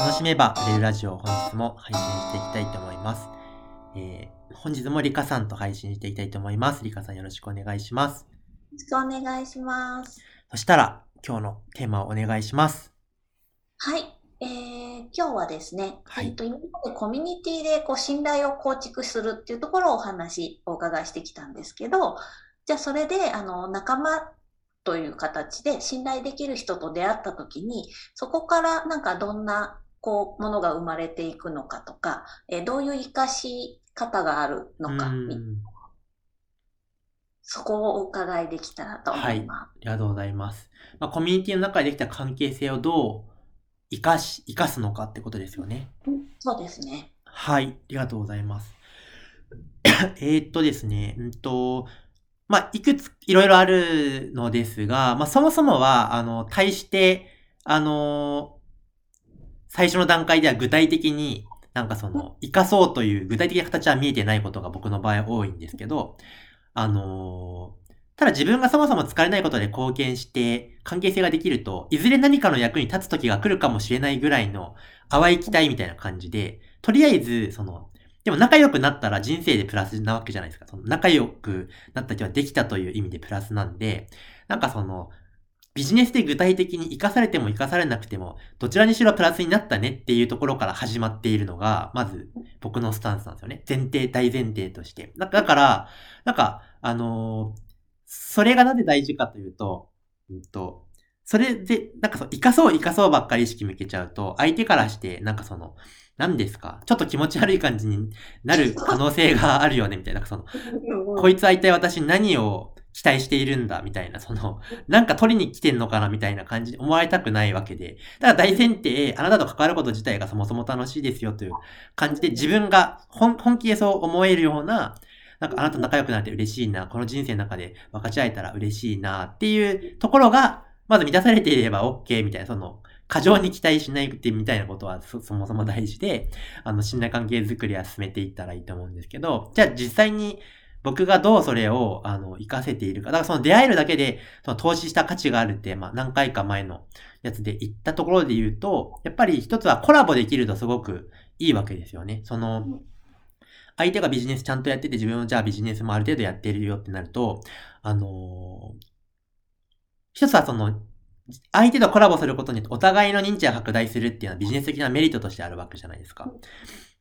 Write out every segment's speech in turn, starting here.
楽しめば売れるラジオを本日も配信していきたいと思います。えー、本日もリカさんと配信していきたいと思います。リカさんよろしくお願いします。よろしくお願いします。そしたら、今日のテーマをお願いします。はい。えー、今日はですね、はい、えっと、今までコミュニティでこう信頼を構築するっていうところをお話をお伺いしてきたんですけど、じゃあそれで、あの、仲間という形で信頼できる人と出会った時に、そこからなんかどんなこうものが生まれていくのかとか、えどういう活かし方があるのか、そこをお伺いできたらと思います。はい、ありがとうございます。まあ、コミュニティの中でできた関係性をどう生かし、生かすのかってことですよね。そうですね。はい、ありがとうございます。えっとですね、うんと、まあ、いくつ、いろいろあるのですが、まあ、そもそもは、あの、対して、あの、最初の段階では具体的に、なんかその、生かそうという具体的な形は見えてないことが僕の場合多いんですけど、あのただ自分がそもそも疲れないことで貢献して関係性ができると、いずれ何かの役に立つ時が来るかもしれないぐらいの淡い期待みたいな感じで、とりあえず、その、でも仲良くなったら人生でプラスなわけじゃないですか。その仲良くなった時はできたという意味でプラスなんで、なんかその、ビジネスで具体的に活かされても活かされなくても、どちらにしろプラスになったねっていうところから始まっているのが、まず僕のスタンスなんですよね。前提、大前提として。だから、なんか、あのー、それがなぜ大事かというと、うんと、それで、なんかそう、生かそう生かそうばっかり意識向けちゃうと、相手からして、なんかその、何ですか？ちょっと気持ち悪い感じになる可能性があるよね、みたいな。その、こいつは一体私に何を期待しているんだ、みたいな、その、なんか取りに来てんのかな、みたいな感じに思われたくないわけで。だから大前提、あなたと関わること自体がそもそも楽しいですよという感じで、自分が本気でそう思えるような、なんかあなた仲良くなって嬉しいな、この人生の中で分かち合えたら嬉しいな、っていうところが、まず満たされていれば OK みたいな、その、過剰に期待しないってみたいなことはそもそも大事で、あの、信頼関係づくりは進めていったらいいと思うんですけど、じゃあ実際に僕がどうそれを、あの、活かせているか。だからその出会えるだけで、その投資した価値があるって、まあ何回か前のやつで言ったところで言うと、やっぱり一つはコラボできるとすごくいいわけですよね。その、相手がビジネスちゃんとやってて自分はじゃあビジネスもある程度やってるよってなると、あのー、一つはその、相手とコラボすることにお互いの認知が拡大するっていうのはビジネス的なメリットとしてあるわけじゃないですか。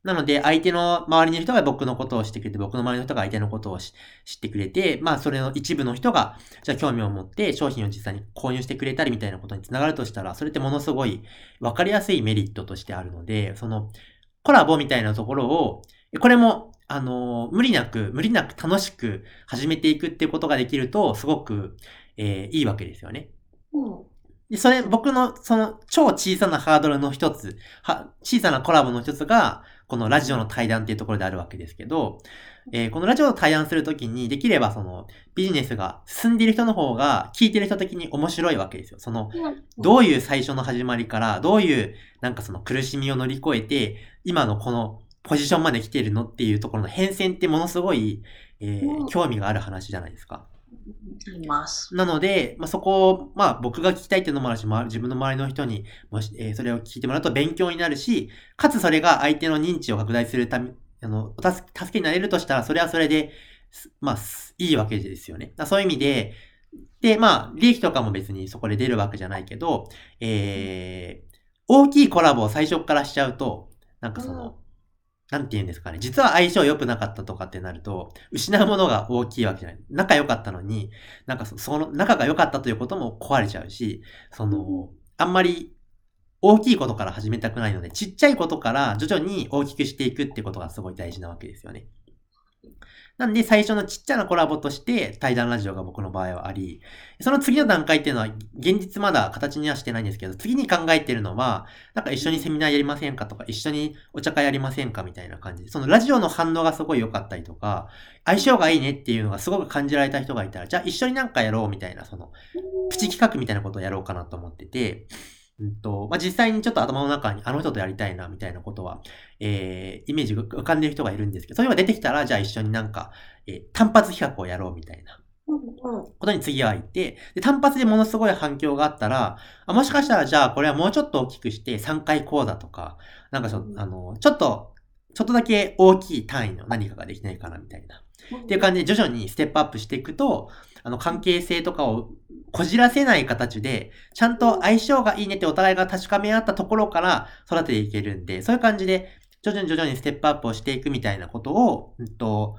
なので、相手の周りの人が僕のことを知ってくれて、僕の周りの人が相手のことを知ってくれて、まあ、それの一部の人が、じゃあ興味を持って商品を実際に購入してくれたりみたいなことにつながるとしたら、それってものすごい分かりやすいメリットとしてあるので、その、コラボみたいなところを、これも、あの、無理なく、無理なく楽しく始めていくっていうことができると、すごく、えー、いいわけですよね。うん。で、それ、僕の、その、超小さなハードルの一つ、は、小さなコラボの一つが、このラジオの対談っていうところであるわけですけど、えー、このラジオの対談するときに、できればその、ビジネスが進んでいる人の方が、聞いてる人的に面白いわけですよ。その、どういう最初の始まりから、どういう、なんかその苦しみを乗り越えて、今のこのポジションまで来てるのっていうところの変遷ってものすごい、えー、興味がある話じゃないですか。います。なので、まあ、そこを、まあ、僕が聞きたいっていうのもあるし、まあ、自分の周りの人に、もし、えー、それを聞いてもらうと勉強になるし、かつそれが相手の認知を拡大するため、あの、助けになれるとしたら、それはそれで、まあ、いいわけですよね。そういう意味で、で、まあ、利益とかも別にそこで出るわけじゃないけど、えー、大きいコラボを最初からしちゃうと、なんかその、なんて言うんですかね。実は相性良くなかったとかってなると、失うものが大きいわけじゃない。仲良かったのに、なんかその、仲が良かったということも壊れちゃうし、その、あんまり大きいことから始めたくないので、ちっちゃいことから徐々に大きくしていくってことがすごい大事なわけですよね。なんで最初のちっちゃなコラボとして対談ラジオが僕の場合はあり、その次の段階っていうのは現実まだ形にはしてないんですけど、次に考えてるのは、なんか一緒にセミナーやりませんかとか、一緒にお茶会やりませんかみたいな感じ。で、そのラジオの反応がすごい良かったりとか、相性がいいねっていうのがすごく感じられた人がいたら、じゃあ一緒になんかやろうみたいな、その、プチ企画みたいなことをやろうかなと思ってて、うんと、まあ、実際にちょっと頭の中にあの人とやりたいな、みたいなことは、えー、イメージが浮かんでる人がいるんですけど、そういうのが出てきたら、じゃあ一緒になんか、えー、単発企画をやろうみたいな。ことに次は行って、で、単発でものすごい反響があったら、あもしかしたらじゃあこれはもうちょっと大きくして3回講座とか、なんかそのあの、ちょっと、ちょっとだけ大きい単位の何かができないかなみたいな。っていう感じで徐々にステップアップしていくと、あの、関係性とかをこじらせない形で、ちゃんと相性がいいねってお互いが確かめ合ったところから育てていけるんで、そういう感じで、徐々に徐々にステップアップをしていくみたいなことを、うんと、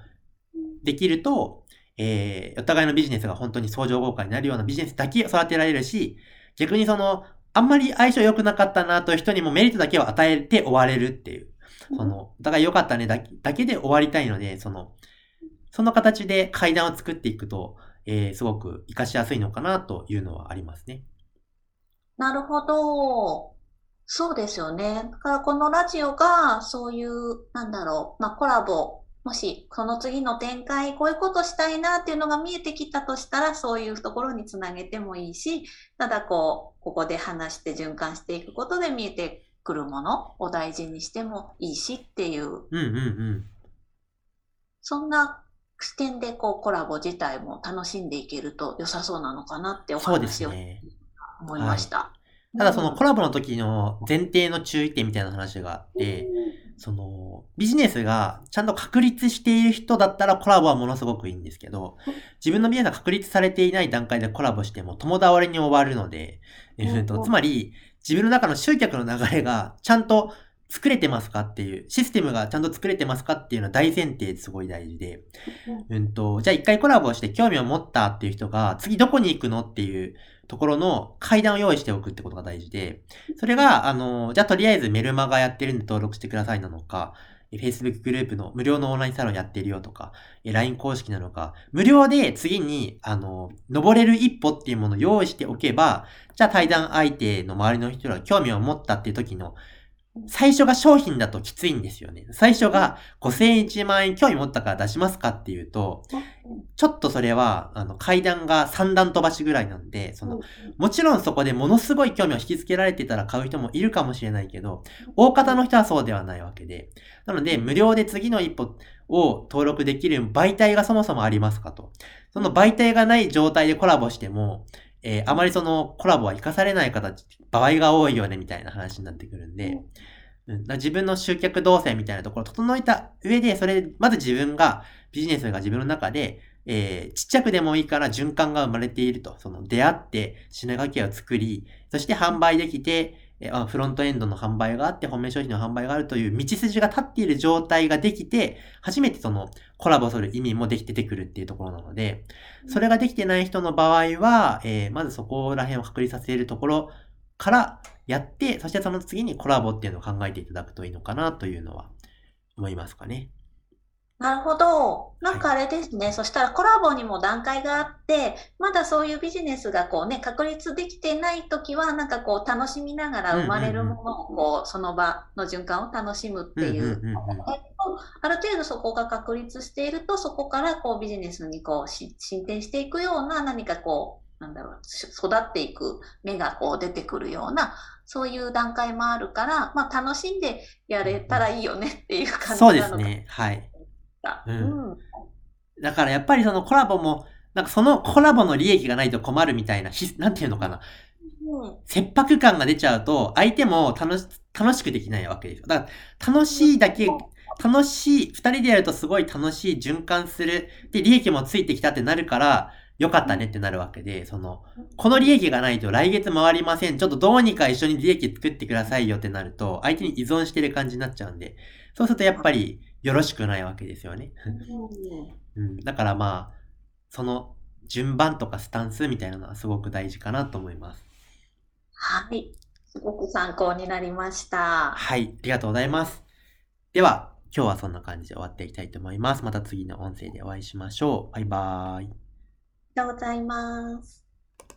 できると、えー、お互いのビジネスが本当に相乗効果になるようなビジネスだけ育てられるし、逆にその、あんまり相性良くなかったなという人にもメリットだけを与えて終われるっていう。その、お互い良かったねだけで終わりたいので、その、その形で階段を作っていくと、えー、すごく活かしやすいのかなというのはありますね。なるほど。そうですよね。だからこのラジオがそういう、なんだろう、まあコラボ、もしこの次の展開、こういうことしたいなっていうのが見えてきたとしたら、そういうところにつなげてもいいし、ただこう、ここで話して循環していくことで見えてくるものを大事にしてもいいしっていう、うんうんうん。そんな視点でこうコラボ自体も楽しんでいけると良さそうなのかなってお話をね。思いました。ただそのコラボの時の前提の注意点みたいな話があって、そのビジネスがちゃんと確立している人だったらコラボはものすごくいいんですけど、自分のビジネスが確立されていない段階でコラボしても友倒れに終わるので、えーとうんつまり自分の中の集客の流れがちゃんと作れてますかっていう、システムがちゃんと作れてますかっていうのは大前提すごい大事で、うん。と、じゃあ一回コラボして興味を持ったっていう人が次どこに行くのっていうところの階段を用意しておくってことが大事で、それが、あの、じゃあとりあえずメルマガやってるんで登録してくださいなのか、え Facebook グループの無料のオンラインサロンやってるよとか、LINE 公式なのか、無料で次に、あの、登れる一歩っていうものを用意しておけば、じゃあ対談相手の周りの人が興味を持ったっていう時の、最初が商品だときついんですよね。最初が5000円1万円興味持ったから出しますかっていうと、ちょっとそれは、あの、階段が3段飛ばしぐらいなんで、その、もちろんそこでものすごい興味を引きつけられてたら買う人もいるかもしれないけど、大方の人はそうではないわけで。なので、無料で次の一歩を登録できる媒体がそもそもありますかと。その媒体がない状態でコラボしても、えーあまりそのコラボは活かされない形、場合が多いよねみたいな話になってくるんで、うん、自分の集客動線みたいなところを整えた上で、それ、まず自分が、ビジネスが自分の中で、えーちっちゃくでもいいから循環が生まれていると。その出会って品書きを作り、そして販売できて、えフロントエンドの販売があって、本命商品の販売があるという道筋が立っている状態ができて、初めてそのコラボする意味もできて出てくるっていうところなので、それができてない人の場合は、えーまずそこら辺を確立させるところからやって、そしてその次にコラボっていうのを考えていただくといいのかなというのは思いますかね。なるほど。なんかあれですね。そしたらコラボにも段階があって、まだそういうビジネスがこうね、確立できてないときは、なんかこう楽しみながら生まれるものをこう、その場の循環を楽しむっていう。うんうんうんうんある程度そこが確立していると、そこからこうビジネスにこうし進展していくような何かこう、なんだろう、し育っていく芽がこう出てくるような、そういう段階もあるから、まあ楽しんでやれたらいいよねっていう感じなのかそうですね。はい。な。うんうんだからやっぱりそのコラボも、なんかそのコラボの利益がないと困るみたいな、ひなんていうのかな。うん切迫感が出ちゃうと、相手も楽し、楽しくできないわけですよ。だから、楽しいだけ、楽しい、二人でやるとすごい楽しい循環する。で、利益もついてきたってなるから、よかったねってなるわけで、その、この利益がないと来月回りません。ちょっとどうにか一緒に利益作ってくださいよってなると、相手に依存してる感じになっちゃうんで、そうするとやっぱりよろしくないわけですよね。うん、だからまあ、その順番とかスタンスみたいなのはすごく大事かなと思います。はい。すごく参考になりました。はい、ありがとうございます。では、今日はそんな感じで終わっていきたいと思います。また次の音声でお会いしましょう。バイバーイ。ありがとうございます。